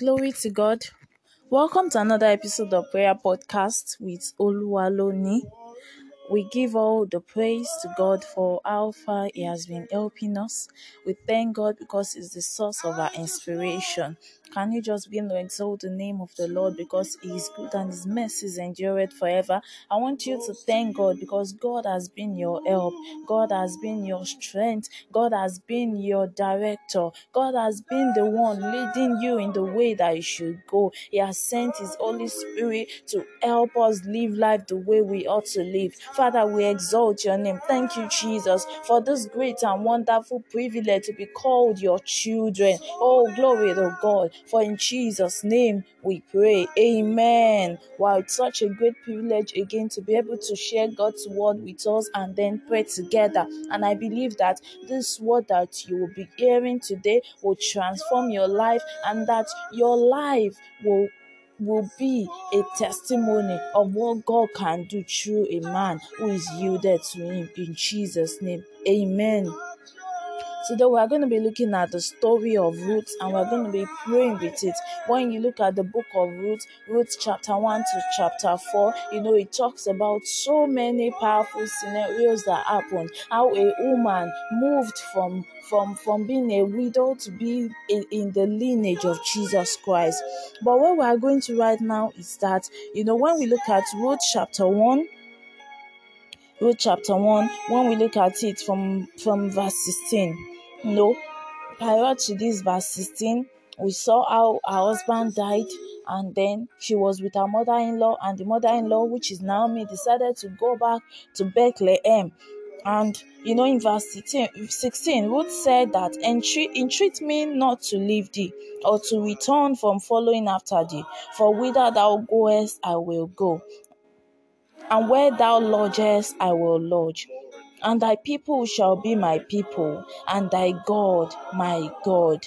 Glory to God. Welcome to another episode of Prayer Podcast with Oluwaloni. We give all the praise to God for how far He has been helping us. We thank God because He's the source of our inspiration. Can you just begin to exalt the name of the Lord because He is good and His mercies endureth forever? I want you to thank God because God has been your help, God has been your strength, God has been your director, God has been the one leading you in the way that you should go. He has sent His Holy Spirit to help us live life the way we ought to live. Father, we exalt your name. Thank you, Jesus, for this great and wonderful privilege to be called your children. Oh, glory to God. For in Jesus' name we pray. Amen. Wow, it's such a great privilege again to be able to share God's word with us and then pray together. And I believe that this word that you will be hearing today will transform your life and that your life will will be a testimony of what God can do through a man who is yielded to Him in Jesus' name. Amen. Today we are going to be looking at the story of Ruth and we're going to be praying with it. When you look at the book of Ruth, Ruth chapter 1 to chapter 4, you know, it talks about so many powerful scenarios that happened. How a woman moved from from from being a widow to be in, in the lineage of Jesus Christ. But what we are going to right now is that, you know, when we look at Ruth chapter 1, Ruth chapter 1, when we look at it from, from verse 16, know, prior to this verse 16, we saw how her husband died and then she was with her mother-in-law and the mother-in-law which is Naomi decided to go back to Bethlehem. And you know in verse 16, 16 Ruth said that entreat, entreat me not to leave thee or to return from following after thee for whither thou goest I will go and where thou lodgest I will lodge and thy people shall be my people, and thy God my God.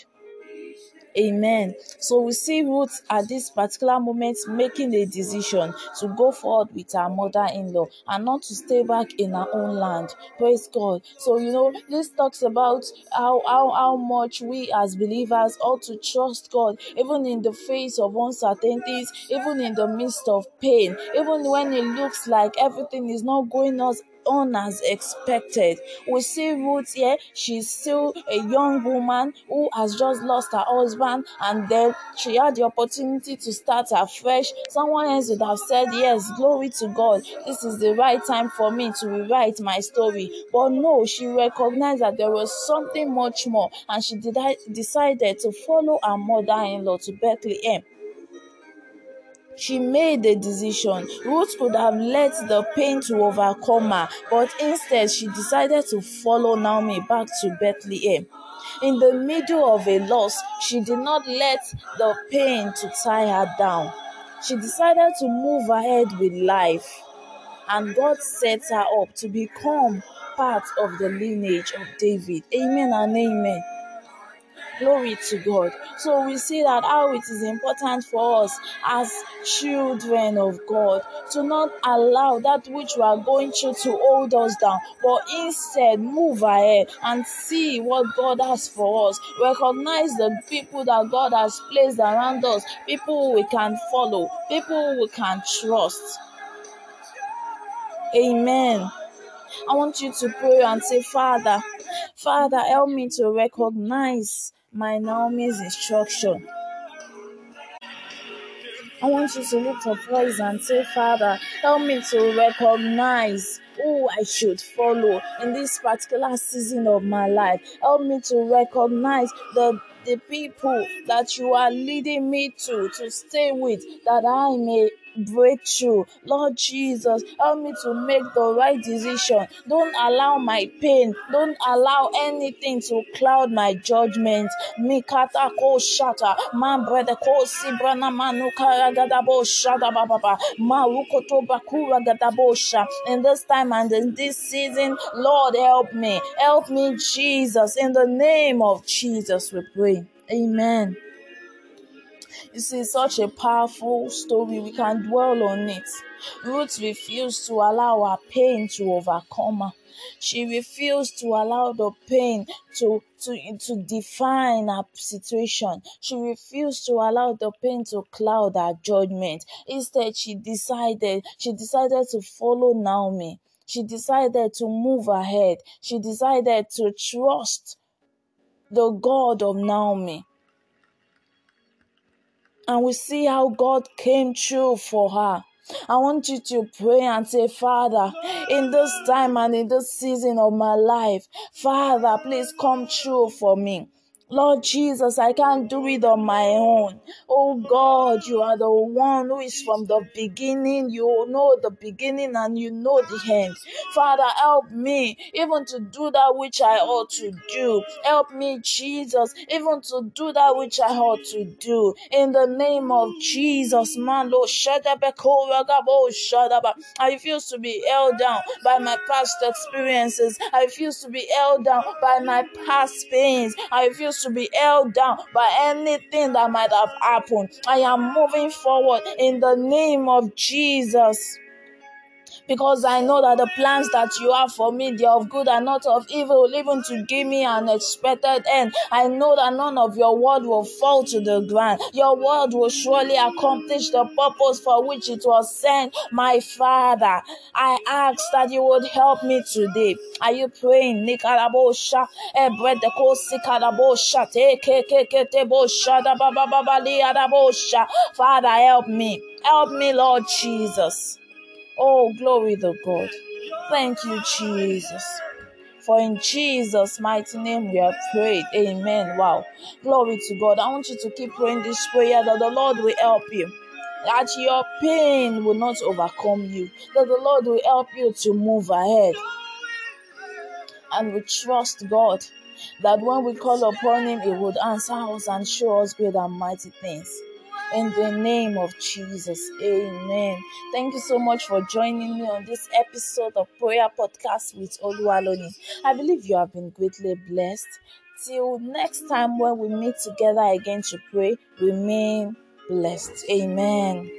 Amen. So we see Ruth at this particular moment making a decision to go forward with her mother in law and not to stay back in her own land. Praise God. So, you know, this talks about how, how, how much we as believers ought to trust God, even in the face of uncertainties, even in the midst of pain, even when it looks like everything is not going us on as expected. We see Ruth here, she's still a young woman who has just lost her husband, and then she had the opportunity to start afresh. Someone else would have said, Yes, glory to God, this is the right time for me to rewrite my story. But no, she recognized that there was something much more, and she did, decided to follow her mother in law to Bethlehem she made a decision. Ruth could have let the pain to overcome her, but instead she decided to follow Naomi back to Bethlehem. In the middle of a loss, she did not let the pain to tie her down. She decided to move ahead with life, and God set her up to become part of the lineage of David. Amen and amen. Glory to God. So we see that how it is important for us as children of God to not allow that which we are going through to hold us down, but instead move ahead and see what God has for us. Recognize the people that God has placed around us, people we can follow, people we can trust. Amen. I want you to pray and say, Father, Father, help me to recognize my Naomi's instruction. I want you to lift up voice and say, Father, help me to recognize who I should follow in this particular season of my life. Help me to recognize the the people that you are leading me to to stay with that I may breakthrough. Lord Jesus, help me to make the right decision. Don't allow my pain, don't allow anything to cloud my judgment. Mikata ko shata, man brother ko sibrana manuka gadabo shada baba, marukoto bakura gadabosha. In this time and in this season, Lord, help me, help me, Jesus. In the name of Jesus, we pray. Amen. You see, such a powerful story. We can dwell on it. Ruth refused to allow her pain to overcome her. She refused to allow the pain to, to, to define her situation. She refused to allow the pain to cloud her judgment. Instead, she decided, she decided to follow Naomi. She decided to move ahead. She decided to trust the God of Naomi. And we see how God came true for her. I want you to pray and say, Father, in this time and in this season of my life, Father, please come true for me. Lord Jesus, I can't do it on my own. Oh God, you are the one who is from the beginning. You know the beginning and you know the end. Father, help me even to do that which I ought to do. Help me, Jesus, even to do that which I ought to do. In the name of Jesus, man, Lord, I refuse to be held down by my past experiences. I refuse to be held down by my past pains. I refuse to be held down by anything that might have happened. I am moving forward in the name of Jesus because I know that the plans that you have for me, they are of good and not of evil, even to give me an expected end. I know that none of your word will fall to the ground. Your word will surely accomplish the purpose for which it was sent. My Father, I ask that you would help me today. Are you praying? Nikarabosha, ebredeko sikarabosha, tekekeketebosha, da ba ba ba ba liarabosha. Father, help me. Help me, Lord Jesus. Oh, glory to God. Thank you, Jesus. For in Jesus' mighty name we have prayed. Amen. Wow. Glory to God. I want you to keep praying this prayer that the Lord will help you. That your pain will not overcome you. That the Lord will help you to move ahead. And we trust God that when we call upon Him, He would answer us and show us great and mighty things. In the name of Jesus, amen. Thank you so much for joining me on this episode of Prayer Podcast with Oluwaloni. I believe you have been greatly blessed. Till next time, when we meet together again to pray, remain blessed. Amen.